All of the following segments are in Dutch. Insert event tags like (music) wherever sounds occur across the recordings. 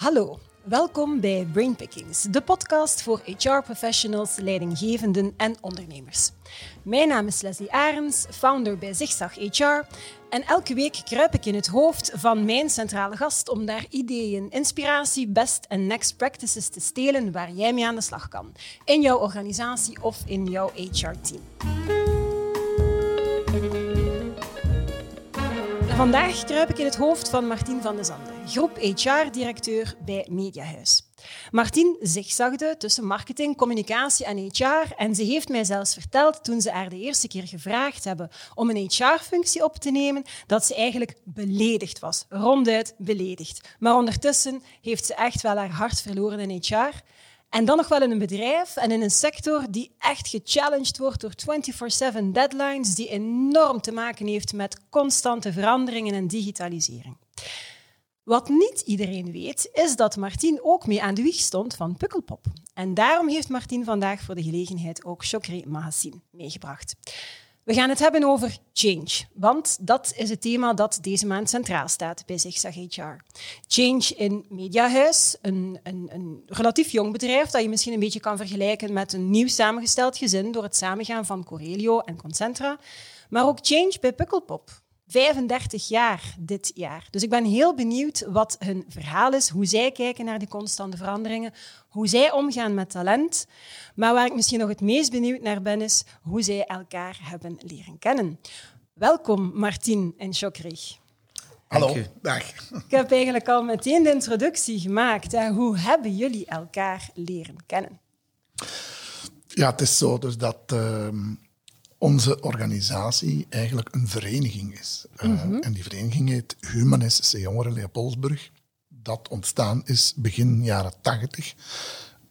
Hallo, welkom bij Brainpickings, de podcast voor HR-professionals, leidinggevenden en ondernemers. Mijn naam is Leslie Arends, founder bij Zigzag HR. En elke week kruip ik in het hoofd van mijn centrale gast om daar ideeën, inspiratie, best en next practices te stelen waar jij mee aan de slag kan. In jouw organisatie of in jouw HR-team. Vandaag kruip ik in het hoofd van Martien van de Zande, groep HR-directeur bij Mediahuis. Martien zigzagde tussen marketing, communicatie en HR en ze heeft mij zelfs verteld toen ze haar de eerste keer gevraagd hebben om een HR-functie op te nemen, dat ze eigenlijk beledigd was, ronduit beledigd. Maar ondertussen heeft ze echt wel haar hart verloren in HR en dan nog wel in een bedrijf en in een sector die echt gechallenged wordt door 24/7 deadlines, die enorm te maken heeft met constante veranderingen en digitalisering. Wat niet iedereen weet, is dat Martien ook mee aan de wieg stond van Pukkelpop. En daarom heeft Martien vandaag voor de gelegenheid ook Chokri Mahassin meegebracht. We gaan het hebben over change, want dat is het thema dat deze maand centraal staat bij Zigzag HR. Change in Mediahuis, een, een, een, relatief jong bedrijf dat je misschien een beetje kan vergelijken met een nieuw samengesteld gezin door het samengaan van Corelio en Concentra. Maar ook change bij Pukkelpop, 35 jaar dit jaar. Dus ik ben heel benieuwd wat hun verhaal is, hoe zij kijken naar die constante veranderingen, hoe zij omgaan met talent. Maar waar ik misschien nog het meest benieuwd naar ben, is hoe zij elkaar hebben leren kennen. Welkom, Martien en Chokri. Hallo, dag. Ik heb eigenlijk al meteen de introductie gemaakt. Hoe hebben jullie elkaar leren kennen? Ja, het is zo dus dat uh, onze organisatie eigenlijk een vereniging is. Mm -hmm. En die vereniging heet Humanistische Jongeren Leopoldsburg. Dat ontstaan is begin jaren tachtig.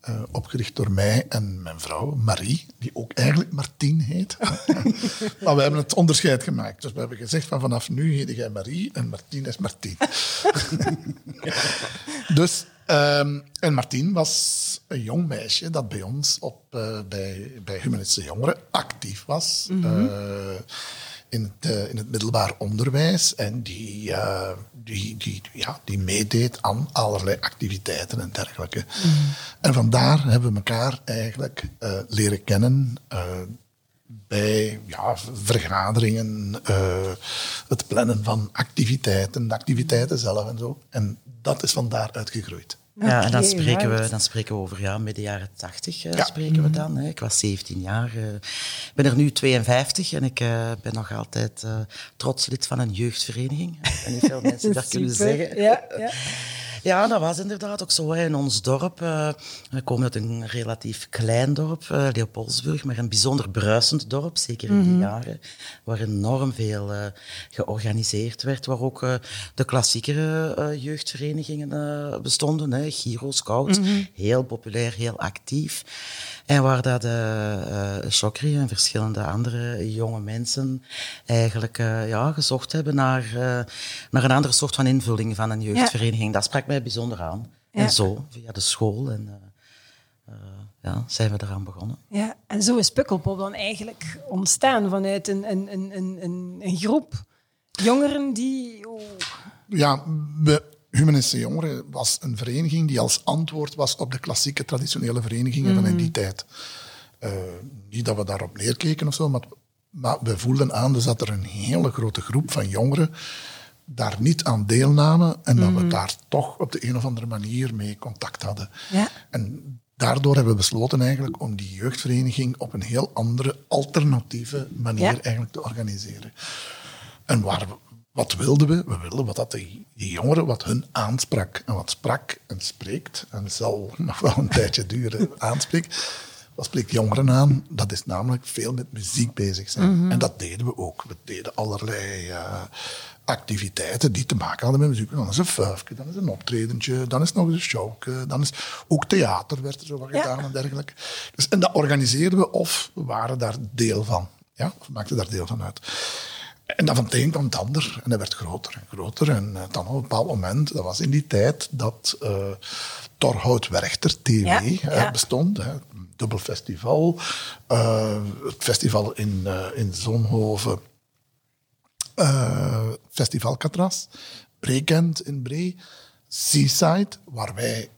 Uh, opgericht door mij en mijn vrouw, Marie, die ook eigenlijk Martien heet. (laughs) (laughs) maar we hebben het onderscheid gemaakt. Dus we hebben gezegd van vanaf nu heet jij Marie en Martien is Martien. (laughs) dus, um, en Martien was een jong meisje dat bij ons op, uh, bij, bij Humanistische Jongeren actief was. Mm -hmm. uh, in het, uh, in het middelbaar onderwijs en die, uh, die, die, ja, die meedeed aan allerlei activiteiten en dergelijke. Mm. En vandaar hebben we elkaar eigenlijk leren kennen bij ja, vergaderingen, het plannen van activiteiten, de activiteiten zelf en zo. En dat is vandaar uitgegroeid. Ja, en dan spreken, we, dan spreken we over ja, midden jaren tachtig uh, ja. spreken we dan. Hè. Ik was 17 jaar. Ik uh, ben er nu 52 en ik uh, ben nog altijd trots lid van een jeugdvereniging. En niet veel (laughs) mensen dat kunnen zeggen. Ja, ja. Ja, dat was inderdaad ook zo. Hè. In ons dorp, uh, we komen uit een relatief klein dorp, uh, Leopoldsburg, maar een bijzonder bruisend dorp, zeker in die mm -hmm. jaren, waar enorm veel uh, georganiseerd werd, waar ook de klassiekere jeugdverenigingen bestonden, hè. Giro, Scouts, mm -hmm. heel populair, heel actief. En waar dat uh, Chokri en verschillende andere jonge mensen eigenlijk uh, ja, gezocht hebben naar, uh, naar een andere soort van invulling van een jeugdvereniging. Ja. Dat sprak mij bijzonder aan. Ja. En zo, via de school. En, ja, zijn we eraan begonnen. Ja, en zo is Pukkelpop dan eigenlijk ontstaan vanuit een, een, een, een, een groep jongeren die... Oh. Ja, we Humanistische Jongeren was een vereniging die als antwoord was op de klassieke traditionele verenigingen mm. van in die tijd. Uh, niet dat we daarop neerkeken of zo, maar, maar, we voelden aan dus dat er een hele grote groep van jongeren daar niet aan deelnamen en mm. dat we daar toch op de een of andere manier mee contact hadden. Ja. En daardoor hebben we besloten eigenlijk om die jeugdvereniging op een heel andere, alternatieve manier ja. eigenlijk te organiseren. En waar we, wat wilden we? We wilden wat dat die, die jongeren, wat hun aansprak. En wat sprak en spreekt, en zal (laughs) nog wel een tijdje duren, (laughs) aanspreekt. Wat spreekt jongeren aan? Dat is namelijk veel met muziek bezig zijn. Mm -hmm. En dat deden we ook. We deden allerlei uh, activiteiten die te maken hadden met muziek. Dan is een vuifje, dan is een optredentje, dan is nog eens een showke, dan is ook theater werd er zo wat gedaan en dergelijke. Dus, en dat organiseerden we of we waren daar deel van. Ja, of maakten daar deel van uit. En dan van het een kwam het ander. En dat werd groter en groter. En uh, dan op een bepaald moment, dat was in die tijd dat uh, Torhout Werchter TV ja, ja. Uh, bestond. Hè, dubbel festival. het festival in, in Zonhoven. festival Catras. Brekend in Bree. Seaside, waar wij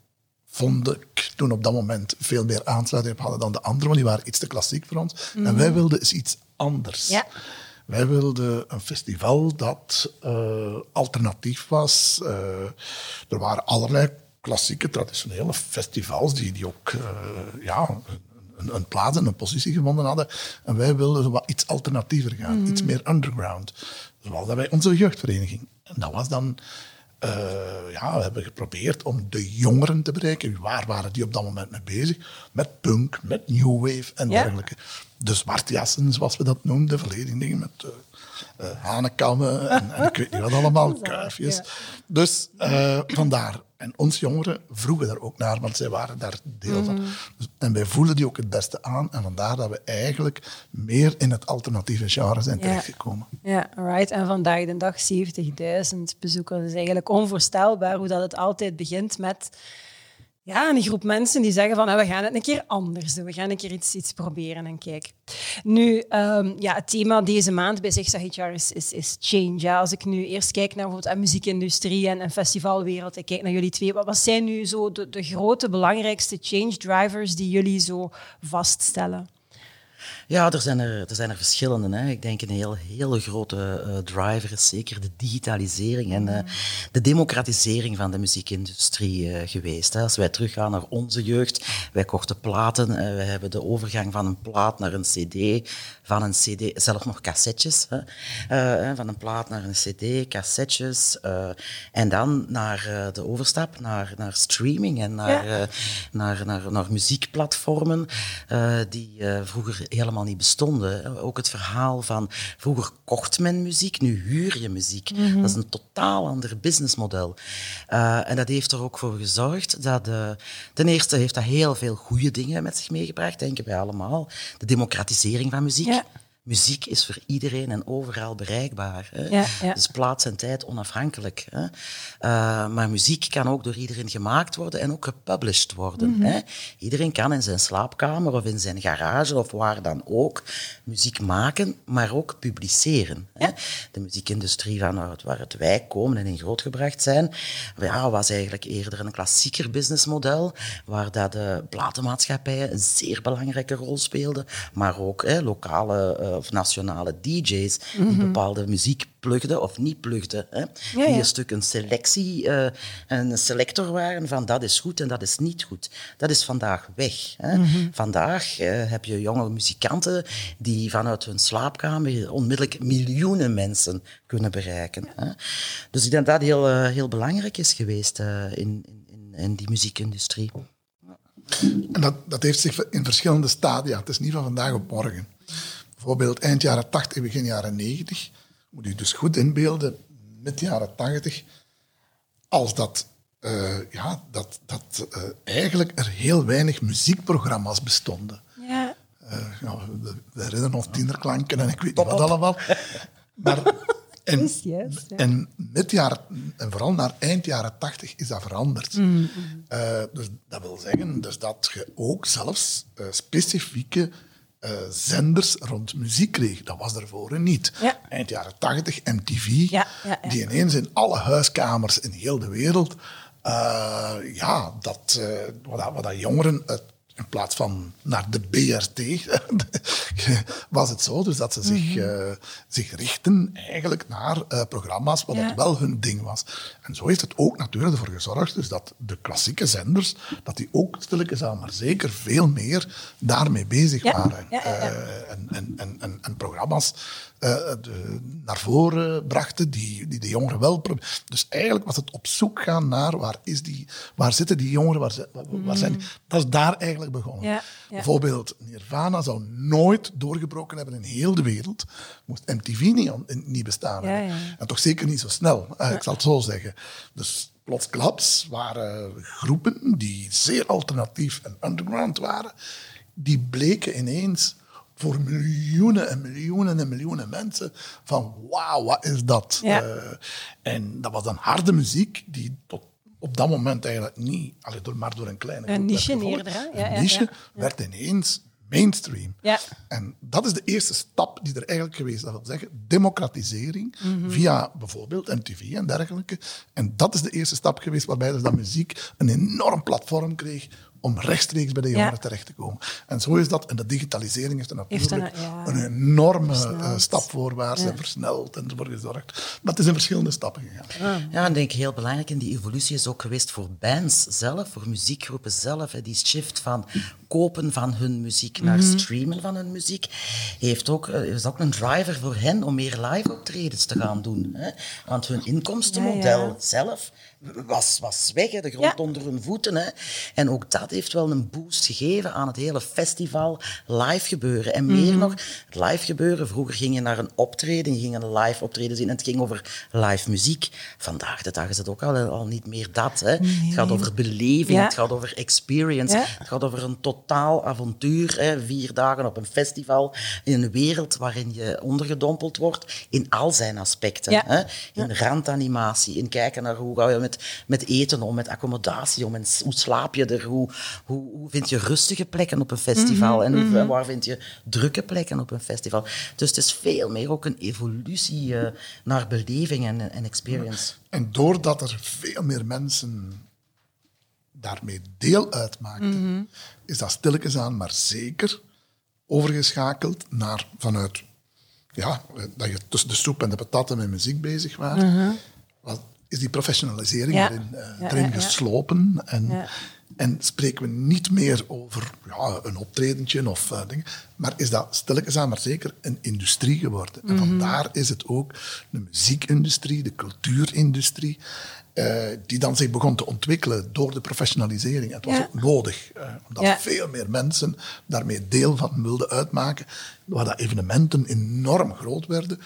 vonden ik toen op dat moment veel meer aansluiting hadden dan de anderen, want die waren iets te klassiek voor ons. En wij wilden eens iets anders. Ja. Wij wilden een festival dat uh, alternatief was. Uh, er waren allerlei klassieke, traditionele festivals die, die ook uh, ja, een, een, plaats en een positie gevonden hadden. En wij wilden wat iets alternatiever gaan, mm. iets meer underground. Zoals dat wij onze jeugdvereniging. En dat was dan uh, ja, we hebben geprobeerd om de jongeren te bereiken. Waar waren die op dat moment mee bezig? Met punk, met new wave en ja. dergelijke. De zwartjassen, zoals we dat noemden, volledig dingen met uh, hanenkammen en, en, ik weet niet wat allemaal, (laughs) kuifjes. Ja. Dus vandaar. En ons jongeren vroegen daar ook naar, want zij waren daar deel van. Dus, en wij voelen die ook het beste aan. En vandaar dat we eigenlijk meer in het alternatieve genre zijn terechtgekomen. Ja, right. En vandaag de dag 70.000 bezoekers. is eigenlijk onvoorstelbaar hoe dat het altijd begint met ja, een groep mensen die zeggen van nou, we gaan het een keer anders doen. We gaan een keer iets, iets proberen en kijk. Nu, um, ja, het thema deze maand bij Zigzag HR is, is, is change. Als ik nu eerst kijk naar bijvoorbeeld de muziekindustrie en, en festivalwereld, ik kijk naar jullie twee. Wat, wat zijn nu zo de, de grote, belangrijkste change drivers die jullie zo vaststellen? Ja, er zijn er, er, zijn er verschillende. Hè. Ik denk een heel, hele grote uh, driver is zeker de digitalisering en uh, de democratisering van de muziekindustrie uh, geweest. Hè. Als wij teruggaan naar onze jeugd, wij kochten platen, we hebben de overgang van een plaat naar een cd, van een cd, zelfs nog cassettes, hè. van een plaat naar een cd, cassettes, en dan naar de overstap naar, naar streaming en naar, ja. naar, naar, naar, muziekplatformen die vroeger helemaal niet bestonden. Ook het verhaal van vroeger kocht men muziek, nu huur je muziek. Dat is een totaal ander businessmodel. Uh, en dat heeft er ook voor gezorgd dat, uh, ten eerste heeft dat heel veel goede dingen met zich meegebracht, denken wij allemaal. De democratisering van muziek. Ja muziek is voor iedereen en overal bereikbaar. Hè? Ja, ja. Dus plaats en tijd onafhankelijk. Hè? Uh, maar muziek kan ook door iedereen gemaakt worden en ook gepublished worden. Mm -hmm. hè? Iedereen kan in zijn slaapkamer of in zijn garage of waar dan ook muziek maken, maar ook publiceren. Hè? De muziekindustrie van waaruit wij komen en in grootgebracht zijn, ja, was eigenlijk eerder een klassieker businessmodel, waar dat de platenmaatschappijen een zeer belangrijke rol speelden, maar ook hè, lokale uh, of nationale DJ's die mhm. bepaalde muziek plugden of niet plugden. Hè? Die een stuk een selectie, uh, een selector waren van dat is goed en dat is niet goed. Dat is vandaag weg. Hè? Mhm. Vandaag uh, heb je jonge muzikanten die vanuit hun slaapkamer onmiddellijk miljoenen mensen kunnen bereiken. Hè? Dus ik denk dat dat heel, uh, heel belangrijk is geweest in, in, in die muziekindustrie. En dat, dat heeft zich in verschillende stadia. Het is niet van vandaag op morgen bijvoorbeeld eind jaren 80, begin jaren 90, moet u dus goed inbeelden, met jaren 80, als dat, uh, ja, dat, dat uh, eigenlijk er heel weinig muziekprogramma's bestonden. Ja. Uh, ja we, we herinneren ons tienerklanken en ik weet niet wat allemaal. Maar, en, en, met jaar, en vooral naar eind jaren 80 is dat veranderd. Mm dus dat wil zeggen dus dat je ook zelfs specifieke uh, zenders rond muziek kreeg. Dat was daarvoor niet. Eind jaren 80, MTV, ja, ja, die ineens in alle huiskamers in heel de wereld, uh, ja, dat, uh, wat, wat dat jongeren uit in plaats van naar de BRT (laughs) was het zo dus dat ze zich, uh, zich richten eigenlijk naar uh, programma's wat ja. wel hun ding was. En zo heeft het ook natuurlijk ervoor gezorgd dus dat de klassieke zenders, dat die ook stilletjes aan, maar zeker veel meer daarmee bezig ja. waren. Ja, uh, en, en, en, en, programma's de, naar voren brachten die, die de jongeren wel... Dus eigenlijk was het op zoek gaan naar waar, is die, waar zitten die jongeren, waar, waar, zijn die? Dat is daar eigenlijk begonnen. Ja, ja. Bijvoorbeeld, Nirvana zou nooit doorgebroken hebben in heel de wereld. Moest MTV niet, niet bestaan hebben. En toch zeker niet zo snel, uh, ik zal het zo zeggen. Dus plotsklaps waren groepen die zeer alternatief en underground waren, die bleken ineens voor miljoenen en miljoenen en miljoenen mensen van wauw, wat is dat? Ja. Uh, en dat was dan harde muziek die tot op dat moment eigenlijk niet, allee, door, maar door een kleine Een niche eerder, hè? Ja, een niche werd ineens mainstream. Ja. En dat is de eerste stap die er eigenlijk geweest is. Dat wil zeggen, democratisering Mhm. via bijvoorbeeld MTV en dergelijke. En dat is de eerste stap geweest waarbij dus dat muziek een enorm platform kreeg om rechtstreeks bij de jongeren Ja. terecht te komen. En zo is dat. En de digitalisering heeft er Heeft natuurlijk een- ja. een enorme Versneld. eh, stap voorwaarts en versneld en ervoor gezorgd. Maar het is in verschillende stappen gegaan. Ja, en ik denk heel belangrijk in die evolutie is ook geweest voor bands zelf, voor muziekgroepen zelf. hè, Die shift van kopen van hun muziek naar streamen van hun muziek heeft ook, eh, is ook een driver voor hen om meer live optredens te gaan doen. Hè? Want hun inkomstenmodel Ja, ja. zelf was, was weg, hè, de grond Ja. onder hun voeten. Hè? En ook dat heeft wel een boost gegeven aan het hele festival live gebeuren. En meer nog, het live gebeuren. Vroeger ging je naar een optreden, je ging een live optreden zien en het ging over live muziek. Vandaag de dag is het ook al, al niet meer dat. Hè? Het gaat over beleving, Ja. het gaat over experience, Ja. het gaat over een totaal avontuur. Hè? Vier dagen op een festival in een wereld waarin je ondergedompeld wordt in al zijn aspecten. Hè? In randanimatie, in kijken naar hoe ga je met, met eten om, met accommodatie om, en hoe slaap je er, hoe, hoe, hoe vind je rustige plekken op een festival? En hoe, waar vind je drukke plekken op een festival. Dus het is veel meer ook een evolutie eh, naar beleving en, en experience. En doordat er veel meer mensen daarmee deel uitmaakten, is dat stilletjes aan, maar zeker overgeschakeld naar vanuit ja, eh, dat je tussen de soep en de patatten met muziek bezig was, is die professionalisering Ja. erin, eh, erin geslopen. En, en spreken we niet meer over ja, een optredentje of eh, dingen, maar is dat stilletjes aan, maar zeker een industrie geworden. En vandaar is het ook de muziekindustrie, de cultuurindustrie, eh, die dan zich begon te ontwikkelen door de professionalisering. Het was Ja. ook nodig, omdat Ja. veel meer mensen daarmee deel van wilden uitmaken, waar dat evenementen enorm groot werden.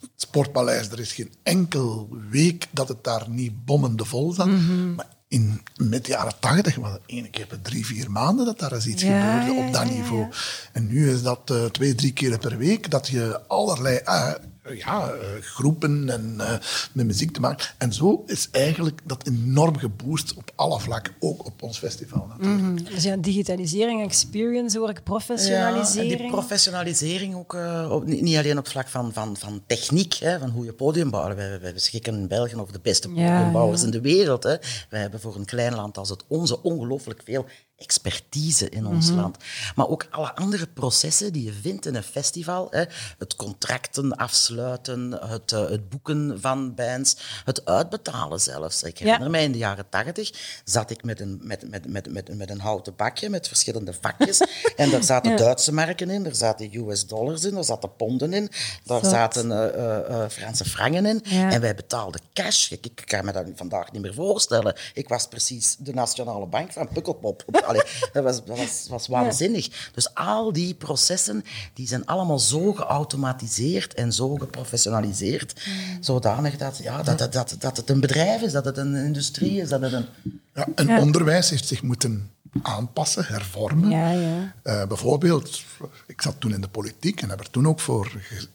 Het Sportpaleis, er is geen enkel week dat het daar niet bommende vol zat. Mhm. Maar in, met de jaren tachtig was het één keer per drie, vier maanden dat daar eens iets Ja, gebeurde op dat ja, niveau. En nu is dat eh, twee, drie keer per week dat je allerlei eh, ja, eh, groepen en eh, met muziek te maken. En zo is eigenlijk dat enorm geboost op alle vlakken, ook op ons festival natuurlijk. Dus ja, digitalisering, experience hoor ik, Ja, professionalisering. en die professionalisering ook, eh, op, niet alleen op vlak van, van, van techniek, hè, van hoe je podium bouwt. Wij, wij beschikken in België over de beste Ja, podiumbouwers ja. in de wereld. Hè. Wij hebben voor een klein land als het onze ongelooflijk veel expertise in ons Mhm. land. Maar ook alle andere processen die je vindt in een festival. Hè. Het contracten afsluiten, het, eh, het boeken van bands, het uitbetalen zelfs. Ik herinner mij in de jaren tachtig zat ik met een, met, met, met, met, met een houten bakje met verschillende vakjes. (laughs) en daar zaten Duitse marken in, er zaten US dollars in, er zaten ponden in, daar Zot. zaten eh, eh, Franse frangen in. Ja. En wij betaalden cash. Ik, ik kan me dat vandaag niet meer voorstellen. Ik was precies de nationale bank van Pukkelpop. (laughs) Allee, dat was, dat was, was waanzinnig. Dus al die processen die zijn allemaal zo geautomatiseerd en zo geprofessionaliseerd, zodanig dat, ja, dat, dat, dat, dat het een bedrijf is, dat het een industrie is, dat het een... Ja, en onderwijs heeft zich moeten aanpassen, hervormen. Ja, ja. Eh, bijvoorbeeld, ik zat toen in de politiek en heb er toen ook voor ge-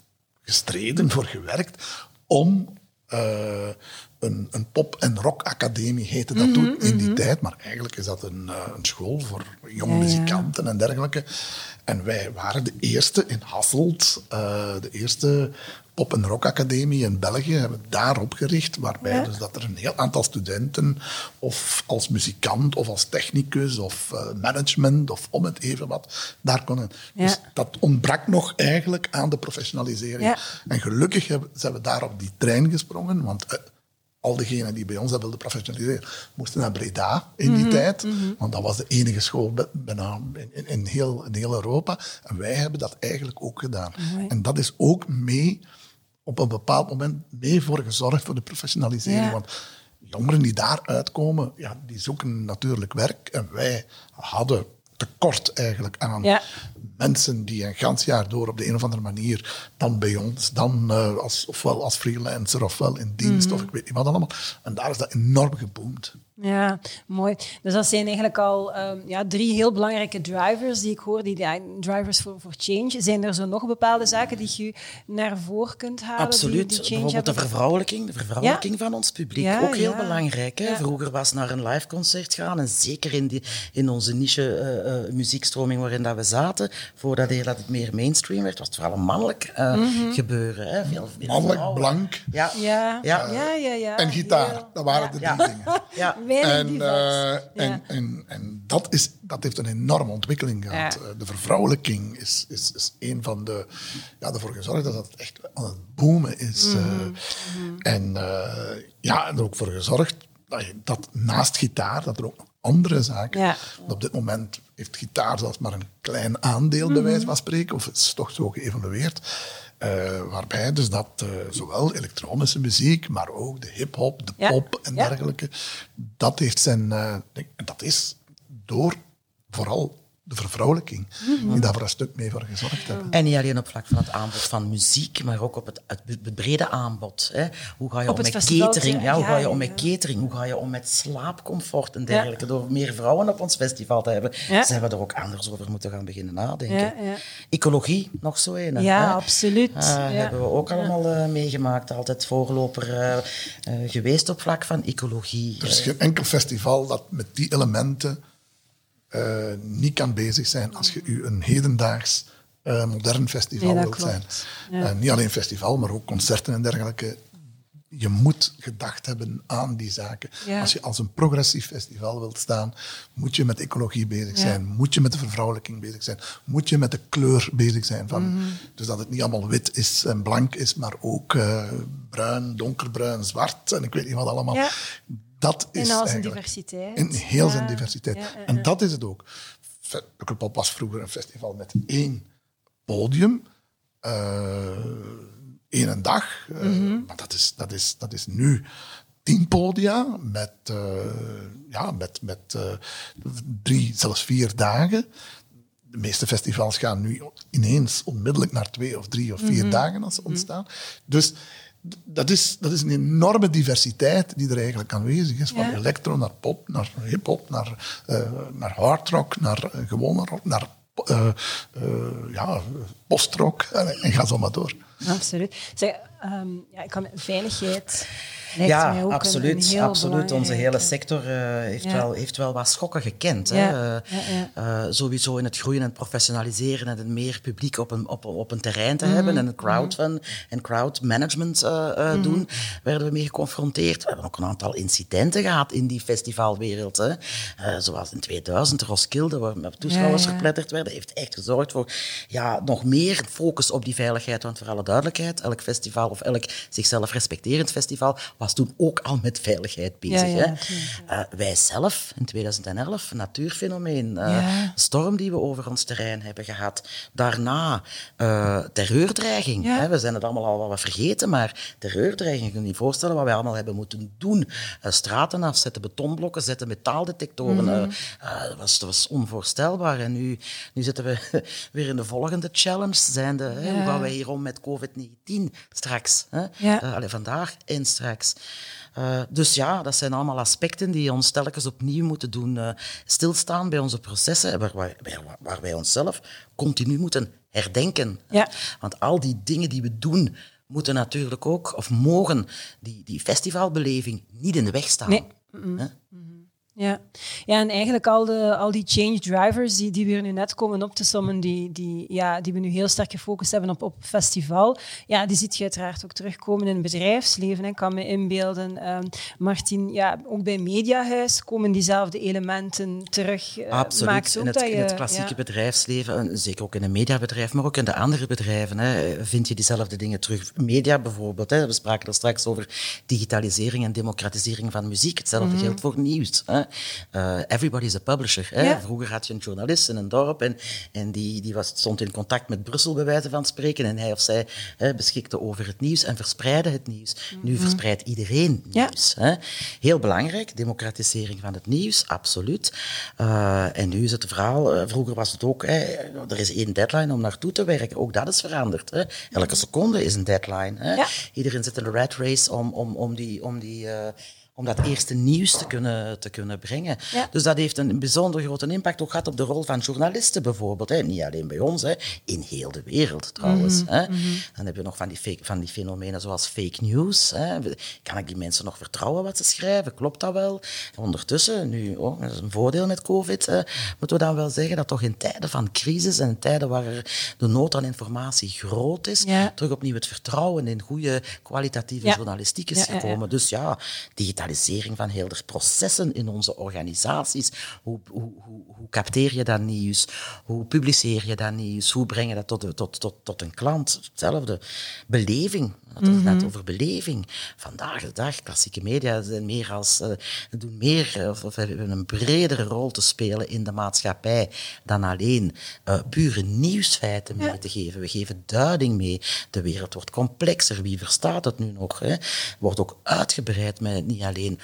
gestreden, voor gewerkt, om eh, een, een pop- en rockacademie heette dat toen in die tijd. Maar eigenlijk is dat een, eh, een school voor jonge Ja, muzikanten en dergelijke. En wij waren de eerste in Hasselt, eh, de eerste pop- en rockacademie in België, hebben we daar opgericht, waarbij Ja. dus dat er een heel aantal studenten, of als muzikant, of als technicus, of eh, management, of om het even wat, daar konden. Ja. Dus dat ontbrak nog eigenlijk aan de professionalisering. Ja. En gelukkig hebben, zijn we daar op die trein gesprongen, want al diegenen die bij ons dat wilden professionaliseren, moesten naar Breda in Mhm, die tijd, want dat was de enige school bij- bijna in, heel, in heel Europa. En wij hebben dat eigenlijk ook gedaan. En dat is ook mee, op een bepaald moment, mee voor gezorgd voor de professionalisering. Ja. Want jongeren die daar uitkomen, ja, die zoeken natuurlijk werk. En wij hadden tekort eigenlijk aan Ja. Mensen die een gans jaar door op de een of andere manier, dan bij ons, dan eh, als, ofwel als freelancer ofwel in dienst, Mhm. of ik weet niet wat allemaal. En daar is dat enorm geboomd. Ja, mooi. Dus dat zijn eigenlijk al ehm, ja, drie heel belangrijke drivers die ik hoor, die ja, drivers voor, voor change. Zijn er zo nog bepaalde zaken die je naar voren kunt halen? Absoluut. Die, die change Bijvoorbeeld de vervrouwelijking, de vervrouwelijking van ons publiek. Ja, ook heel ja. belangrijk. Hè? Ja. Vroeger was naar een live concert gaan en zeker in, die, in onze niche eh, eh, muziekstroming waarin dat we zaten, voordat dat het meer mainstream werd, was het vooral een mannelijk eh, gebeuren. Hè? Veel, veel Mannelijk, vrouwen. blank Ja. Ja, ja, Ja. ja. ja, en gitaar. Dat waren de Ja. drie dingen. Ja. En, eh, Ja. en, en, en dat, is, dat heeft een enorme ontwikkeling gehad. Ja. Eh, De vervrouwelijking is, is, is een van de... Ja, ervoor gezorgd dat het echt aan het boomen is. En eh, ja, en er ook voor gezorgd dat, je, dat naast gitaar, dat er ook andere zaken... Ja. Op dit moment heeft gitaar zelfs maar een klein aandeel, bij wijze van spreken. Of het is toch zo geëvolueerd. Eh, waarbij dus dat eh, zowel elektronische muziek, maar ook de hip-hop, de Ja. pop en Ja. dergelijke, dat heeft zijn. eh, dat is door vooral de vervrouwelijking, die daar voor een stuk mee voor gezorgd hebben. En niet alleen op vlak van het aanbod van muziek, maar ook op het, het, het brede aanbod. Hè. Hoe ga je Op om met festival, catering? ja, Ja, hoe ga je om met catering? Hoe ga je om met slaapcomfort en dergelijke? Door meer vrouwen op ons festival te hebben, Ja. zijn we er ook anders over moeten gaan beginnen nadenken. Ja, ja. Ecologie, nog zo een. Ja, hè. absoluut. Eh, Ja. Hebben we ook allemaal eh, meegemaakt. Altijd voorloper eh, eh, geweest op vlak van ecologie. Er is geen enkel festival dat met die elementen eh, niet kan bezig zijn als je u een hedendaags eh, modern festival Nee, wilt zijn. Ja. Eh, niet alleen festival, maar ook concerten en dergelijke. Je moet gedacht hebben aan die zaken. Ja. Als je als een progressief festival wilt staan, moet je met ecologie bezig Ja. zijn, moet je met de vervrouwelijking bezig zijn, moet je met de kleur bezig zijn. Van, Mhm. Dus dat het niet allemaal wit is en blank is, maar ook bruin, donkerbruin, zwart en ik weet niet wat allemaal. Dat is In al zijn diversiteit. In heel zijn diversiteit. Ja, En dat is het ook. Pukkelpop was vroeger een festival met één podium, eh één dag. eh, Mhm. Maar dat is, dat, is, dat is nu tien podia met, eh, ja, met, met drie, zelfs vier dagen. De meeste festivals gaan nu ineens onmiddellijk naar twee of drie of vier Mhm. dagen als ze ontstaan. Dus dat is, dat is een enorme diversiteit die er eigenlijk aanwezig is. Van Ja. electro naar pop, naar hip-hop, naar, eh naar hard rock, naar eh, gewone rock, naar eh, ja, postrock en, en ga zo maar door. Absoluut. Zeg, ehm, ja, ik kan, veiligheid Ja, absoluut. absoluut. Onze hele sector eh, heeft, Ja. wel, heeft wel wat schokken gekend. Ja, Hè. Eh, ja, eh, sowieso in het groeien en het professionaliseren en het meer publiek op een, op, op een terrein te Mhm. hebben en het crowdfund en crowdmanagement eh, eh, Mhm. doen, werden we mee geconfronteerd. We hebben ook een aantal incidenten gehad in die festivalwereld. Hè. Zoals in 2000 Roskilde, waar toeschouwers verpletterd werden, heeft echt gezorgd voor ja, nog meer focus op die veiligheid. Want voor alle duidelijkheid, elk festival of elk zichzelf respecterend festival was toen ook al met veiligheid bezig. Ja, ja, hè. Eh, wij zelf in 2011, een natuurfenomeen, eh, Ja. storm die we over ons terrein hebben gehad. Daarna eh, terreurdreiging. Hè. We zijn het allemaal al wat vergeten, maar terreurdreiging, je kunt je niet voorstellen wat wij allemaal hebben moeten doen. Straten afzetten, betonblokken zetten, metaaldetectoren. Mhm. dat, was, dat was onvoorstelbaar. En nu, nu zitten we (laughs) weer in de volgende challenge. Zijnde, hè, hoe gaan wij hier om met COVID-19 straks? Hè? Allee, vandaag en straks. Eh, dus ja, dat zijn allemaal aspecten die ons telkens opnieuw moeten doen eh, stilstaan bij onze processen, waar, waar, waar, wij onszelf continu moeten herdenken. Ja. Want al die dingen die we doen, moeten natuurlijk ook, of mogen, die, die festivalbeleving niet in de weg staan. Nee. Ja. ja, en eigenlijk al, de, al die change drivers die, die we er nu net komen op te sommen, die, die, ja, die we nu heel sterk gefocust hebben op, op festival, ja, die ziet je uiteraard ook terugkomen in het bedrijfsleven. Ik kan me inbeelden, ehm, Martin, ja, ook bij Mediahuis komen diezelfde elementen terug. eh, Absoluut. maakt ook In het, dat in het je- klassieke ja. bedrijfsleven, en zeker ook in een mediabedrijf, maar ook in de andere bedrijven, hè, vind je diezelfde dingen terug. Media bijvoorbeeld, hè, we spraken er straks over digitalisering en democratisering van muziek. Hetzelfde geldt voor nieuws. Hè. Eh, everybody is a publisher. Hè. Ja. Vroeger had je een journalist in een dorp en, en die, die was, stond in contact met Brussel, bij wijze van spreken, en hij of zij hè, beschikte over het nieuws en verspreidde het nieuws. Nu verspreidt iedereen Ja. nieuws. Hè. Heel belangrijk, democratisering van het nieuws, absoluut. Eh, en nu is het verhaal, eh, vroeger was het ook, hè, er is één deadline om naartoe te werken. Ook dat is veranderd. Hè. Elke seconde is een deadline. Hè. Ja. Iedereen zit in de rat race om, om, om die... Om die om dat eerste nieuws te kunnen, te kunnen brengen. Ja. Dus dat heeft een bijzonder grote impact ook gehad op de rol van journalisten bijvoorbeeld. Hè. Niet alleen bij ons, hè. in heel de wereld trouwens. Mhm, hè. Dan heb je nog van die, fake, van die fenomenen zoals fake news. Hè. Kan ik die mensen nog vertrouwen wat ze schrijven? Klopt dat wel? En ondertussen, nu, oh, dat is een voordeel met COVID, moeten we dan wel zeggen dat toch in tijden van crisis en in tijden waar er de nood aan informatie groot is, Ja. terug opnieuw het vertrouwen in goede kwalitatieve Ja. journalistiek is gekomen. Dus ja, digitalisering van heel de processen in onze organisaties. Hoe, hoe, hoe, hoe capteer je dat nieuws? Hoe publiceer je dat nieuws? Hoe breng je dat tot, tot, tot, tot een klant? Hetzelfde. Beleving. We hadden het net over beleving. Vandaag de dag, klassieke media zijn meer als, eh, doen meer, eh, of, of hebben een bredere rol te spelen in de maatschappij dan alleen eh, pure nieuwsfeiten mee te geven. We geven duiding mee. De wereld wordt complexer. Wie verstaat het nu nog? Hè? Wordt ook uitgebreid met niet alleen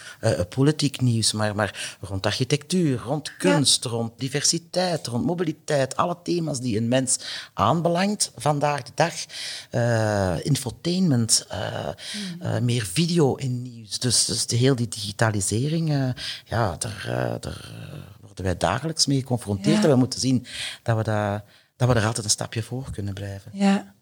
politiek nieuws, maar, maar rond architectuur, rond kunst, rond diversiteit, rond mobiliteit. Alle thema's die een mens aanbelangt vandaag de dag. Infotainment, eh, eh, meer video in nieuws. Dus, dus de heel die digitalisering, eh, ja, daar, daar worden wij dagelijks mee geconfronteerd. Ja. En we moeten zien dat we, dat, dat we er altijd een stapje voor kunnen blijven. Ja.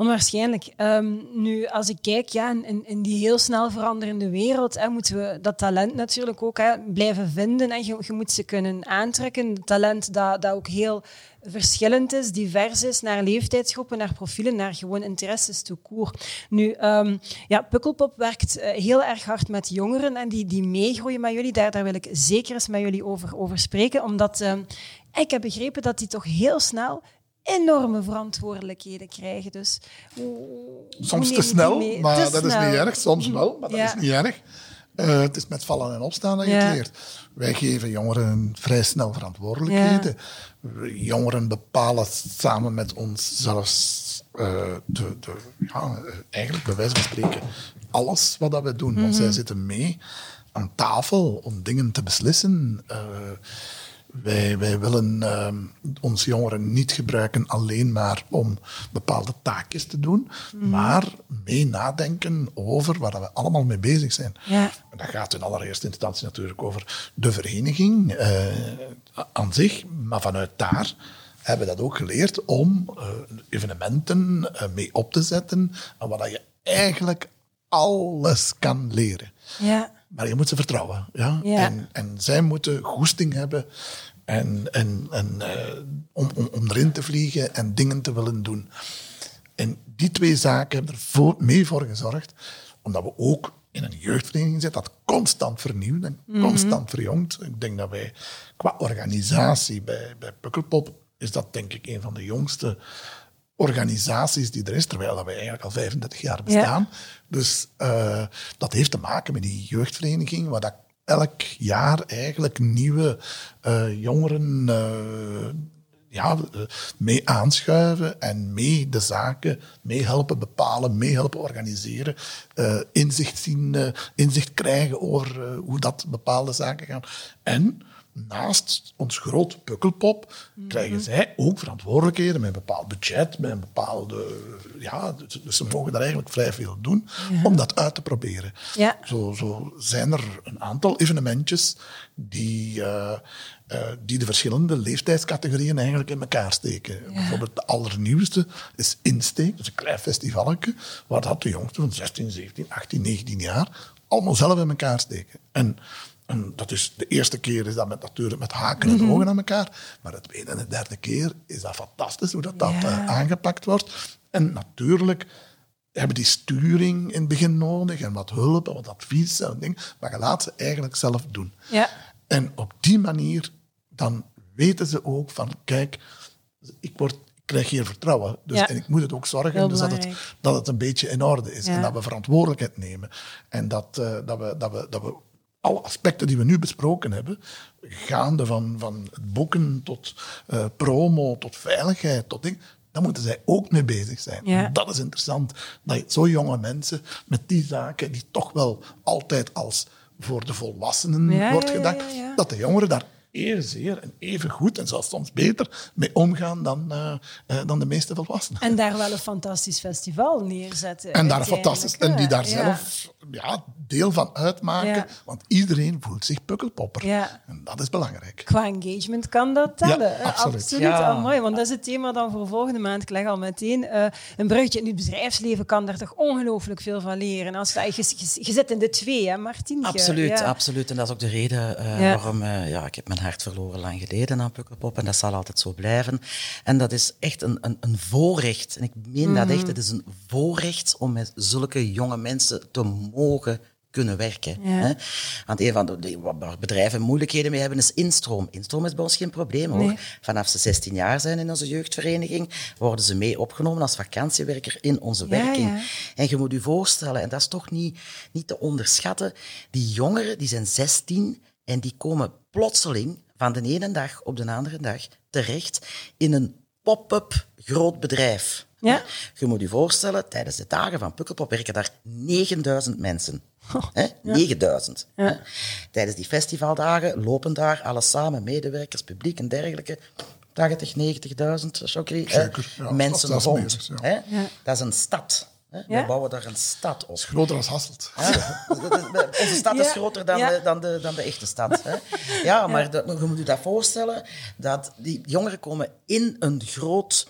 Onwaarschijnlijk. Ehm, nu, als ik kijk ja, in- in, die heel snel veranderende wereld, hè, moeten we dat talent natuurlijk ook hè, blijven vinden. En je, je moet ze kunnen aantrekken. Talent dat, dat ook heel verschillend is, divers is, naar leeftijdsgroepen, naar profielen, naar gewoon interesses tout court. Nu, ehm, ja, Pukkelpop werkt eh, heel erg hard met jongeren en die, die meegroeien met jullie. Daar, daar wil ik zeker eens met jullie over, over spreken, omdat ehm, ik heb begrepen dat die toch heel snel enorme verantwoordelijkheden krijgen. Dus, Soms te snel, maar Te dat is niet erg. Soms wel, maar dat Ja. is niet erg. Eh, het is met vallen en opstaan dat je Ja. het leert. Wij geven jongeren vrij snel verantwoordelijkheden. Jongeren bepalen samen met ons zelfs eh, de, de, ja, eh, eigenlijk bij wijze van spreken alles wat dat we doen. Want Mhm. zij zitten mee aan tafel om dingen te beslissen. Wij, wij willen ehm, ons jongeren niet gebruiken alleen maar om bepaalde taakjes te doen, maar mee nadenken over waar we allemaal mee bezig zijn. Ja. En dat gaat in allereerste instantie natuurlijk over de vereniging eh, aan zich, maar vanuit daar hebben we dat ook geleerd om eh, evenementen eh, mee op te zetten, en waar je eigenlijk alles kan leren. Ja. Maar je moet ze vertrouwen. Ja? Ja. En, en zij moeten goesting hebben en, en, en, eh, om, om, om erin te vliegen en dingen te willen doen. En die twee zaken hebben er voor, mee voor gezorgd, omdat we ook in een jeugdvereniging zitten dat constant vernieuwt en constant verjongt. Ik denk dat wij qua organisatie bij, bij Pukkelpop is dat denk ik een van de jongste organisaties die er is, terwijl dat wij eigenlijk al 35 jaar bestaan. Dus eh, dat heeft te maken met die jeugdvereniging, waar dat elk jaar eigenlijk nieuwe eh, jongeren eh, ja, mee aanschuiven en mee de zaken mee helpen bepalen, mee helpen organiseren, inzicht, zien, inzicht krijgen over hoe dat bepaalde zaken gaan. En naast ons grote pukkelpop krijgen zij ook verantwoordelijkheden met een bepaald budget, met een bepaalde... Ja, dus, dus ze mogen daar eigenlijk vrij veel doen om dat uit te proberen. Ja. Zo, zo zijn er een aantal evenementjes die, eh, eh, die de verschillende leeftijdscategorieën eigenlijk in elkaar steken. Bijvoorbeeld de allernieuwste is Insteek, dat is een klein festivaletje, waar dat de jongsten van 16, 17, 18, 19 jaar allemaal zelf in elkaar steken. En, en dat is, de eerste keer is dat met, natuurlijk met haken en ogen aan elkaar, maar de tweede en de derde keer is dat fantastisch hoe dat, dat Ja. eh, aangepakt wordt. En natuurlijk hebben die sturing in het begin nodig en wat hulp en wat advies en ding, maar je laat ze eigenlijk zelf doen. Ja. En op die manier dan weten ze ook van, kijk, ik, word, ik krijg hier vertrouwen. Dus, Ja. En ik moet het ook zorgen dus dat, het, dat het een beetje in orde is. Ja. En dat we verantwoordelijkheid nemen. En dat, eh, dat, we, dat, we, dat we alle aspecten die we nu besproken hebben, gaande van, van het boeken tot eh, promo, tot veiligheid, tot ding, daar moeten zij ook mee bezig zijn. Ja. Dat is interessant, dat je zo jonge mensen met die zaken, die toch wel altijd als voor de volwassenen Ja, wordt gedacht, ja. dat de jongeren daar evenzeer en even goed en zelfs soms beter mee omgaan dan, eh, eh, dan de meeste volwassenen. En daar wel een fantastisch festival neerzetten. En daar fantastisch. En die daar Ja. zelf ja, deel van uitmaken. Ja. Want iedereen voelt zich pukkelpopper. Ja. En dat is belangrijk. Qua engagement kan dat tellen. Ja, absoluut. Ja. Ja. mooi, want dat is het thema dan voor volgende maand. Ik leg al meteen eh, een bruggetje. In het bedrijfsleven kan daar toch ongelooflijk veel van leren. Als je, je, je, je zit in de twee, hè, Martien? Absoluut, ja. absoluut. En dat is ook de reden eh, Ja. waarom eh, ja, ik heb mijn hart verloren lang geleden aan Pukkelpop. En dat zal altijd zo blijven. En dat is echt een, een, een voorrecht. En ik meen dat Mhm. echt. Het is een voorrecht om met zulke jonge mensen te mogen kunnen werken. Ja. Hè? Want een van de, waar bedrijven moeilijkheden mee hebben is instroom. Instroom is bij ons geen probleem hoor. Nee. Vanaf ze 16 jaar zijn in onze jeugdvereniging, worden ze mee opgenomen als vakantiewerker in onze Ja, werking. ja. En je moet je voorstellen, en dat is toch niet, niet te onderschatten, die jongeren die zijn 16 en die komen plotseling van de ene dag op de andere dag terecht in een pop-up groot bedrijf. Ja. Je moet je voorstellen, tijdens de dagen van Pukkelpop werken daar 9000 mensen. Hè? 9000. hè. Tijdens die festivaldagen lopen daar alles samen, medewerkers, publiek en dergelijke. 80, 90.000, Chokri, hè, Zeker, ja, mensen rond. ja. Ja. Dat is een stad. Hè. Ja. Wij bouwen daar een stad op. Groter als Hasselt. Ja, Onze stad is groter dan, Ja. de, dan, de, dan de echte stad. Hè? Ja, maar dat, je moet je dat voorstellen, dat die jongeren komen in een, groot,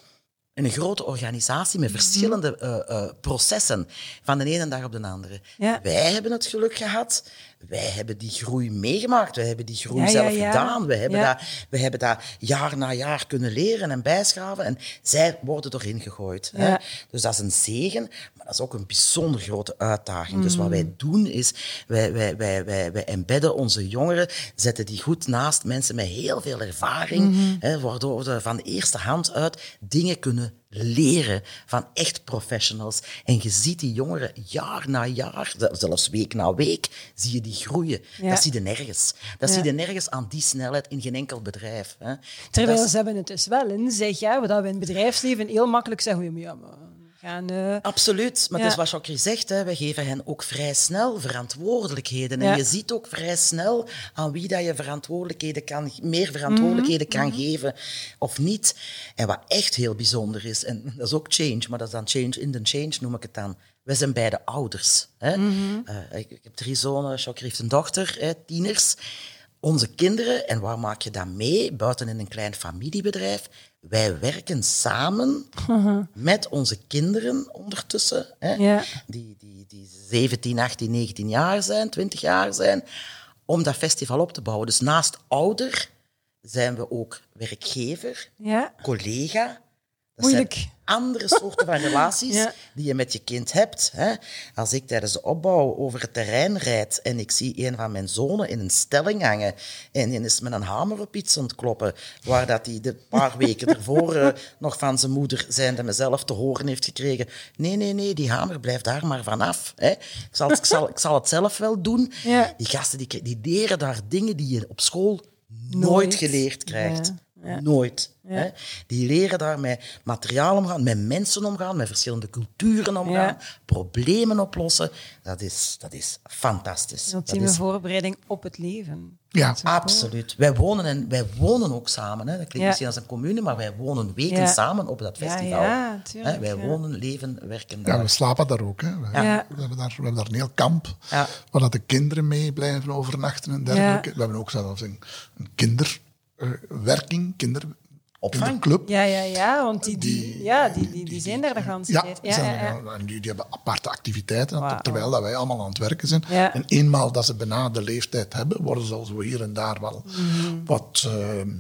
in een grote organisatie Mhm. met verschillende eh, eh, processen, van de ene dag op de andere. Ja. Wij hebben het geluk gehad, wij hebben die groei meegemaakt, wij hebben die groei Ja, zelf ja. gedaan, wij hebben, dat, wij hebben dat jaar na jaar kunnen leren en bijschaven en zij worden erin gegooid. Hè? Dus dat is een zegen, maar dat is ook een bijzonder grote uitdaging. Dus wat Mm. wij doen is, wij, wij, wij, wij, wij embedden onze jongeren, zetten die goed naast mensen met heel veel ervaring, Mm-hmm. hè, waardoor we van de eerste hand uit dingen kunnen leren van echt professionals. En je ziet die jongeren jaar na jaar, zelfs week na week, zie je die groeien. Ja. Dat zie je nergens. Dat Ja. zie je nergens aan die snelheid in geen enkel bedrijf. Hè. Terwijl Dat ze hebben het dus wel in zich, hè, wat we in het bedrijfsleven heel makkelijk zeggen. Ja, maar gaan... eh, Absoluut, maar Ja. het is wat Chokri zegt, hè, wij geven hen ook vrij snel verantwoordelijkheden. Ja. En je ziet ook vrij snel aan wie dat je verantwoordelijkheden kan, meer verantwoordelijkheden Mhm. kan geven of niet. En wat echt heel bijzonder is, en (laughs) dat is ook change, maar dat is dan change in the change, noem ik het dan. Wij zijn beide ouders. Hè? Mhm. Eh, ik, ik heb drie zonen, Chokri heeft een dochter, hè, tieners. Onze kinderen, en waar maak je dat mee, buiten in een klein familiebedrijf, wij werken samen met onze kinderen ondertussen, hè, Ja. die, die, die 17, 18, 19 jaar zijn, 20 jaar zijn, om dat festival op te bouwen. Dus naast ouder zijn we ook werkgever, ja. collega. Dat Moeilijk. zijn andere soorten van relaties (laughs) Ja. die je met je kind hebt. Hè. Als ik tijdens de opbouw over het terrein rijd en ik zie een van mijn zonen in een stelling hangen en die is met een hamer op iets aan het kloppen, waar dat hij de paar weken (laughs) ervoor eh, nog van zijn moeder zijnde mezelf te horen heeft gekregen. Nee, nee, nee, die hamer blijft daar maar vanaf. Hè. Ik, zal, ik, zal, ik zal het zelf wel doen. Ja. Die gasten die, die leren daar dingen die je op school nooit, Nooit. geleerd krijgt. Ja, ja. Nooit. Hè? Die leren daar met materiaal omgaan, met mensen omgaan, met verschillende culturen omgaan, Ja. problemen oplossen. Dat is, dat is fantastisch. Dat Ultieme is voorbereiding op het leven. Ja, absoluut. Wij wonen, en, wij wonen ook samen. Hè? Dat klinkt Ja. misschien als een commune, maar wij wonen weken Ja. samen op dat Ja, festival. ja, tuurlijk, Hè? Wij ja. wonen, leven, werken ja, daar. we slapen daar ook. Hè. We, Ja. we, hebben daar, we hebben daar een heel kamp Ja. waar dat de kinderen mee blijven overnachten en dergelijke. We hebben ook zelfs een, een kinderwerking, kinder, Opvang. kinderclub. Ja, ja, ja, want die, die, Die- ja, die, die, die zijn daar de hele Ja, tijd. Ja, er ja, ja. en die, die hebben aparte activiteiten, terwijl dat wij allemaal aan het werken zijn. Ja. En eenmaal dat ze bijna de leeftijd hebben, worden ze al zo hier en daar wel wat eh,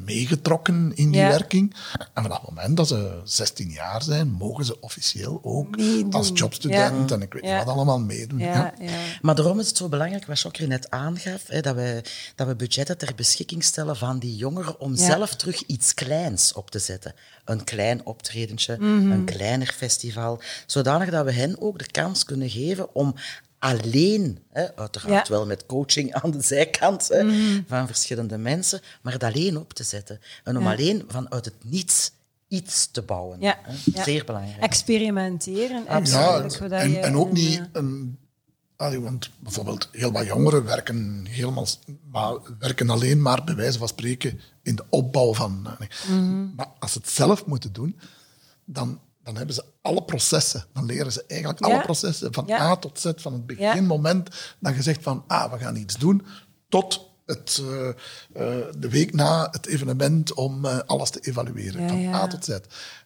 meegetrokken in die Mhm. Ja. werking. En vanaf het moment dat ze 16 jaar zijn, mogen ze officieel ook Meedoen. als jobstudent Ja. en ik weet niet Ja. wat allemaal meedoen. Ja, Ja. ja. Maar daarom is het zo belangrijk, wat Chokri net aangaf, hè, dat, we, dat we budgetten ter beschikking stellen van die jongeren om Ja. zelf terug iets kleins op te zetten. Een klein optredentje, Mhm. een kleiner festival. Zodanig dat we hen ook de kans kunnen geven om alleen, hè, uiteraard Ja. Mhm. wel met coaching (laughs) aan de zijkant hè, van verschillende mensen, maar het alleen op te zetten. En om Ja. alleen vanuit het niets iets te bouwen. Ja, hè. ja. Zeer belangrijk. Experimenteren. Absoluut. En, je- en ook niet ja. een, want bijvoorbeeld heel wat jongeren werken, helemaal, maar, werken alleen maar bij wijze van spreken in de opbouw van. eh, nee. Maar als ze het zelf moeten doen, dan, dan hebben ze alle processen. Dan leren ze eigenlijk alle Ja. processen van Ja. A tot Z, van het beginmoment dat je zegt van ah, we gaan iets doen, tot het, eh, eh, de week na het evenement om alles te evalueren. Ja, van ja. A tot Z.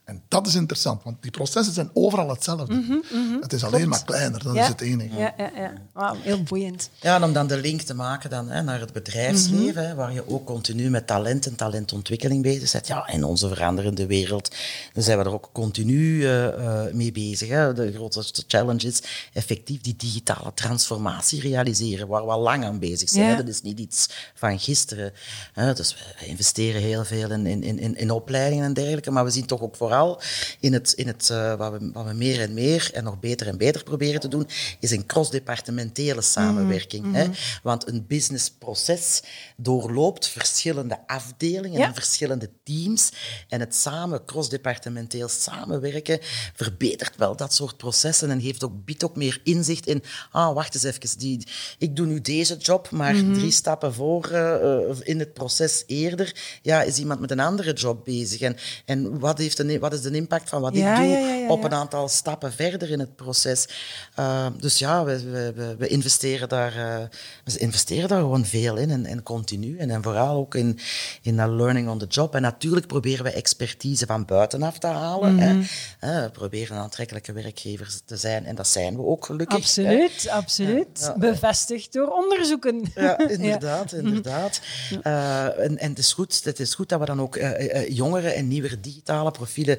En dat is interessant, want die processen zijn overal hetzelfde. Het is alleen maar kleiner, dat Mhm, Ja. is het enige. Ja, ja, ja. Heel boeiend. Ja, en om dan de link te maken dan, hè, naar het bedrijfsleven, hè, waar je ook continu met talent en talentontwikkeling bezig bent. Ja, in onze veranderende wereld dan zijn we er ook continu eh, eh, mee bezig. Hè. De grootste challenge is effectief die digitale transformatie realiseren, waar we al lang aan bezig zijn. Hè. Dat is niet iets van gisteren. Hè. Dus we investeren heel veel in, in, in, in opleidingen en dergelijke, maar we zien toch ook vooral in het, in het uh, wat, we, wat we meer en meer en nog beter en beter proberen te doen, is een cross-departementele samenwerking. Mhm. Hè? Want een businessproces doorloopt verschillende afdelingen Ja. en verschillende teams. En het samen, cross-departementeel samenwerken, verbetert wel dat soort processen en geeft ook, biedt ook meer inzicht in, ah, wacht eens even, die, ik doe nu deze job, maar Mhm. drie stappen voor uh, in het proces eerder ja, is iemand met een andere job bezig. En, en wat, heeft een, wat is de impact van wat Ja, ik doe ja, ja, ja, op een aantal stappen verder in het proces? Uh, dus ja, we, we, we, investeren daar, uh, we investeren daar gewoon veel in en, en continu. En, en vooral ook in, in dat learning on the job. En natuurlijk proberen we expertise van buitenaf te halen. Mhm. hè. we proberen aantrekkelijke werkers te zijn en dat zijn we ook gelukkig. Absoluut, absoluut. Bevestigd door onderzoeken. Ja, (laughs) inderdaad, inderdaad. Uh, en, en het, is goed, het is goed dat we dan ook uh, uh, jongere en nieuwere digitale profielen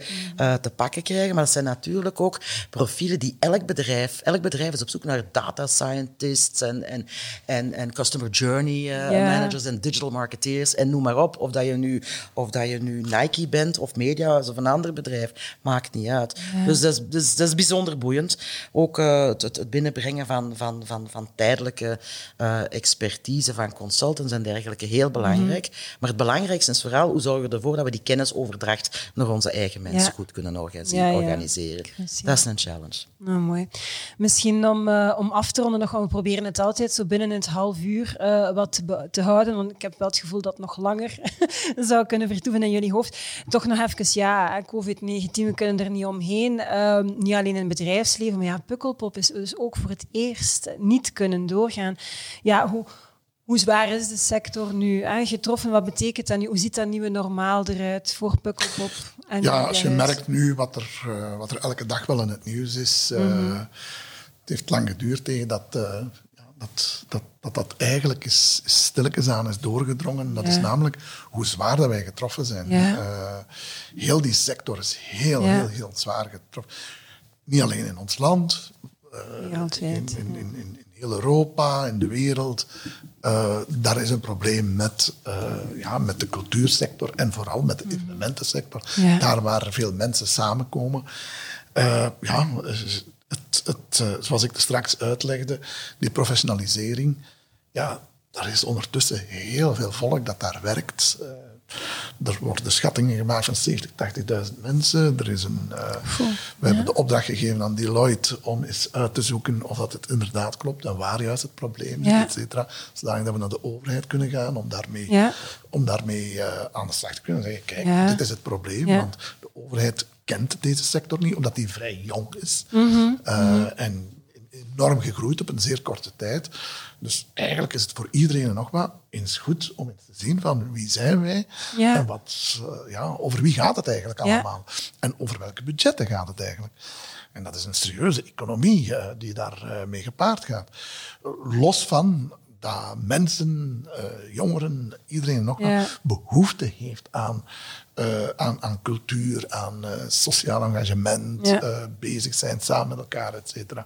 te pakken krijgen. Maar dat zijn natuurlijk ook profielen die elk bedrijf, elk bedrijf is op zoek naar data scientists en, en, en, en customer journey Ja. managers en digital marketeers en noem maar op. Of dat je nu, of dat je nu Nike bent of Mediahuis of een ander bedrijf, maakt niet uit. Dus, dat is, dus dat is bijzonder boeiend. Ook uh, het, het binnenbrengen van, van, van, van tijdelijke uh, expertise van consultants en dergelijke, heel belangrijk. Mhm. Maar het belangrijkste is vooral hoe zorgen we ervoor dat we die kennisoverdracht naar onze eigen mensen goed kunnen organiseren. Dat is een challenge. Nou, mooi. Misschien om, eh, om af te ronden nog, we proberen het altijd zo binnen het half uur eh, wat te, houden, want ik heb wel het gevoel dat het nog langer (laughs) zou kunnen vertoeven in jullie hoofd. Toch nog even, ja, COVID-19, we kunnen er niet omheen. Ehm, niet alleen in het bedrijfsleven, maar ja, Pukkelpop is dus ook voor het eerst niet kunnen doorgaan. Ja, hoe... Hoe zwaar is de sector nu hè? getroffen? Wat betekent dat nu? Hoe ziet dat nieuwe normaal eruit voor Pukkelpop? En Ja, als je merkt nu wat er, eh, wat er elke dag wel in het nieuws is. eh, Mhm. Het heeft lang geduurd tegen dat, eh, dat, dat, dat dat eigenlijk is, is stilletjes aan is doorgedrongen. Dat Ja. is namelijk hoe zwaar dat wij getroffen zijn. Ja. Heel die sector is heel, Ja. heel, heel zwaar getroffen. Niet alleen in ons land, in, in heel Europa, in de wereld. eh, daar is een probleem met, eh, ja, met de cultuursector en vooral met de evenementensector. Ja. Daar waar veel mensen samenkomen. Eh, ja, het, het, zoals ik er straks uitlegde, die professionalisering. Ja, daar is ondertussen heel veel volk dat daar werkt. Er worden schattingen gemaakt van 70.000, 80.000 mensen. Er is een, eh, we hebben de opdracht gegeven aan Deloitte om eens uit te zoeken of dat het inderdaad klopt en waar juist het probleem is, Ja. et cetera. Zodat we naar de overheid kunnen gaan om daarmee, Ja. om daarmee eh, aan de slag te kunnen zeggen, kijk, dit is het probleem, want de overheid kent deze sector niet, omdat die vrij jong is. Mhm. Eh, En enorm gegroeid op een zeer korte tijd. Dus eigenlijk is het voor iedereen nog wat eens goed om eens te zien van wie zijn wij Ja. en wat, eh, ja, over wie gaat het eigenlijk Ja. allemaal. En over welke budgetten gaat het eigenlijk. En dat is een serieuze economie eh, die daar eh, mee gepaard gaat. Los van dat mensen, eh, jongeren, iedereen nog Ja. behoefte heeft aan, eh, aan, aan cultuur, aan eh, sociaal engagement, Ja. bezig zijn samen met elkaar, et cetera.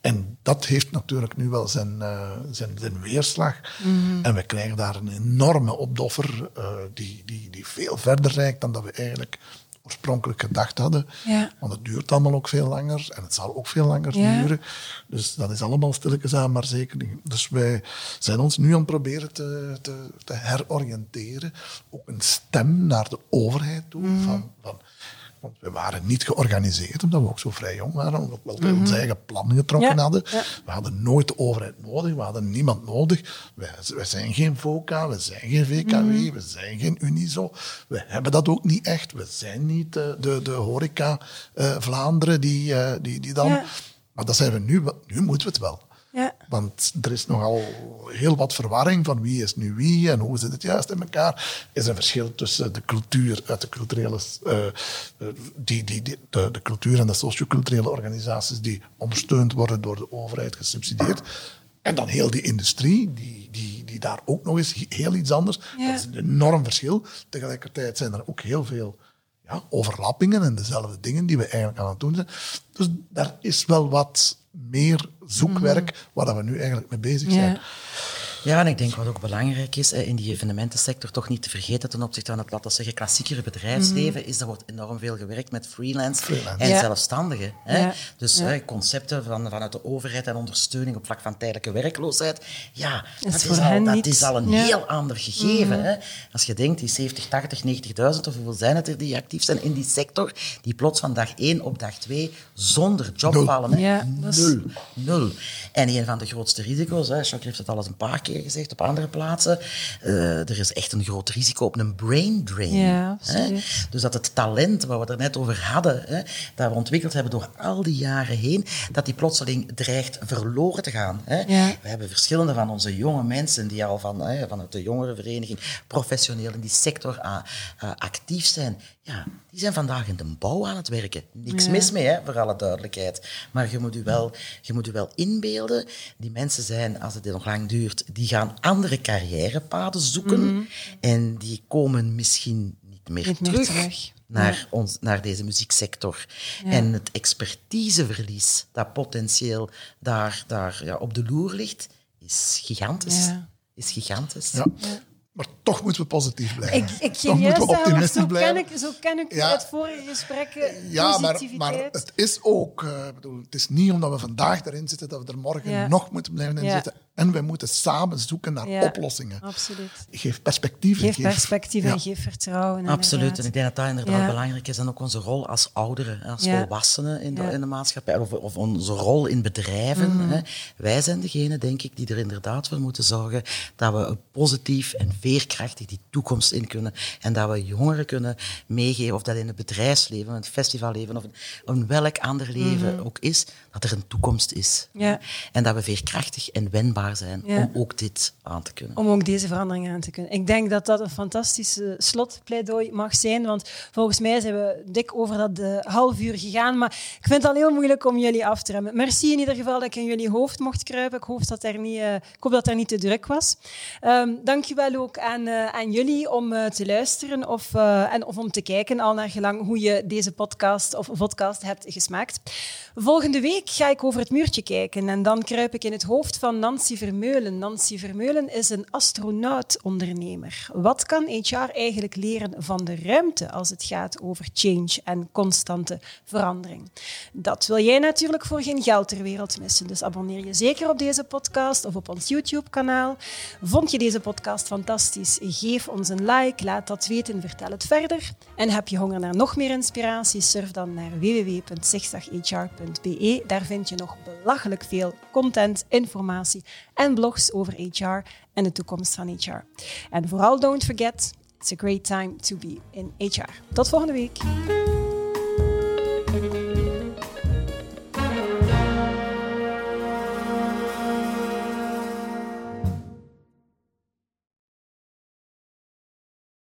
En dat heeft natuurlijk nu wel zijn, zijn, zijn weerslag. Mhm. En we krijgen daar een enorme opdoffer die, die, die veel verder reikt dan dat we eigenlijk oorspronkelijk gedacht hadden. Ja. Want het duurt allemaal ook veel langer en het zal ook veel langer Ja. duren. Dus dat is allemaal stilletjes aan, maar zeker niet. Dus wij zijn ons nu aan het proberen te, te, te heroriënteren. Ook een stem naar de overheid toe. Mhm. Van, van, Want we waren niet georganiseerd, omdat we ook zo vrij jong waren. Omdat we wel onze eigen plannen getrokken Ja, hadden. ja. We hadden nooit de overheid nodig. We hadden niemand nodig. We, zijn geen VOCA, we zijn geen VKW, we zijn geen Unizo. We hebben dat ook niet echt. We zijn niet de, de, de horeca eh, Vlaanderen die, eh, die, die dan... Ja. Maar dat zijn we nu. Nu moeten we het wel. Ja. Want er is nogal heel wat verwarring van wie is nu wie en hoe zit het juist in elkaar. Er is een verschil tussen de cultuur, uit de culturele, eh, eh, die, die, die, de, de cultuur en de socioculturele organisaties die ondersteund worden door de overheid, gesubsidieerd. En dan heel die industrie, die, die, die daar ook nog eens heel iets anders. Ja. Dat is een enorm verschil. Tegelijkertijd zijn er ook heel veel ja, overlappingen en dezelfde dingen die we eigenlijk aan het doen zijn. Dus daar is wel wat meer zoekwerk waar dat we nu eigenlijk mee bezig zijn. Ja. Ja, en ik denk wat ook belangrijk is in die evenementensector, toch niet te vergeten ten opzichte van het, laten we zeggen, klassiekere bedrijfsleven, is er wordt enorm veel gewerkt met freelance, Freelance. en Ja. zelfstandigen. Hè. Ja. Dus Ja. hè, concepten van, vanuit de overheid en ondersteuning op vlak van tijdelijke werkloosheid, ja, dat, is, al, dat is al een Ja. Mhm. heel ander gegeven. hè. Als je denkt, die 70, 80, 90.000, of hoeveel zijn het er die actief zijn in die sector, die plots van dag 1 op dag 2 zonder job Nul. vallen. Hè. Ja, dat is- Nul. Nul. En een van de grootste risico's, hè, Jacques heeft het al eens een paar keer gezegd op andere plaatsen, eh, er is echt een groot risico op een brain drain. Ja, hè. Dus dat het talent waar we het er net over hadden, hè, dat we ontwikkeld hebben door al die jaren heen, dat die plotseling dreigt verloren te gaan. Hè. Ja. We hebben verschillende van onze jonge mensen die al van, hè, vanuit de jongerenvereniging professioneel in die sector ah, ah, actief zijn. Ja, die zijn vandaag in de bouw aan het werken. Niks Ja. mis mee, hè, voor alle duidelijkheid. Maar je moet, je, wel, je moet je wel inbeelden, die mensen zijn, als het nog lang duurt, die gaan andere carrièrepaden zoeken en die komen misschien niet meer, Niet meer terug, terug. Naar, ons, naar deze muzieksector. En het expertiseverlies dat potentieel daar, daar ja, op de loer ligt, is gigantisch. Ja. Is gigantisch. Ja. Maar toch moeten we positief blijven. Ik, ik juist maar optimistisch zo ken blijven. ik, zo ken ik Ja. uit vorige gesprekken Ja, maar, het is ook, eh, bedoel, het is niet omdat we vandaag erin zitten dat we er morgen Ja. nog moeten blijven in Ja. zitten. En wij moeten samen zoeken naar Ja, oplossingen. Absoluut. Geef perspectief. Geef perspectief ja. en geef vertrouwen. Absoluut. En ik denk dat dat inderdaad Ja. belangrijk is. En ook onze rol als ouderen, als Ja. volwassenen in de, in de maatschappij. Of, of onze rol in bedrijven. Mhm. Hè. Wij zijn degene, denk ik, die er inderdaad voor moeten zorgen dat we een positief en veerkrachtig die toekomst in kunnen. En dat we jongeren kunnen meegeven, of dat in het bedrijfsleven, in het festivalleven, of in, in welk ander leven ook is, dat er een toekomst is. Mhm. Ja. En dat we veerkrachtig en wendbaar zijn Ja. om ook dit aan te kunnen. om ook deze verandering aan te kunnen. Ik denk dat dat een fantastische slotpleidooi mag zijn, want volgens mij zijn we dik over dat eh, half uur gegaan, maar ik vind het al heel moeilijk om jullie af te remmen. Merci in ieder geval dat ik in jullie hoofd mocht kruipen. Ik hoop dat er niet, eh, ik hoop dat er niet te druk was. Ehm dankjewel ook aan, eh, aan jullie om eh, te luisteren of, en, of om te kijken, al naar gelang hoe je deze podcast of podcast hebt gesmaakt. Volgende week ga ik over het muurtje kijken en dan kruip ik in het hoofd van Nancy Vermeulen. Nancy Vermeulen is een astronaut-ondernemer. Wat kan HR eigenlijk leren van de ruimte als het gaat over change en constante verandering? Dat wil jij natuurlijk voor geen geld ter wereld missen. Dus abonneer je zeker op deze podcast of op ons YouTube-kanaal. Vond je deze podcast fantastisch? Geef ons een like, laat dat weten, vertel het verder. En heb je honger naar nog meer inspiratie? Surf dan naar www.zigzaghr.be. Daar vind je nog belachelijk veel content, informatie en blogs over HR en de toekomst van HR. En vooral don't forget, it's a great time to be in HR. Tot volgende week.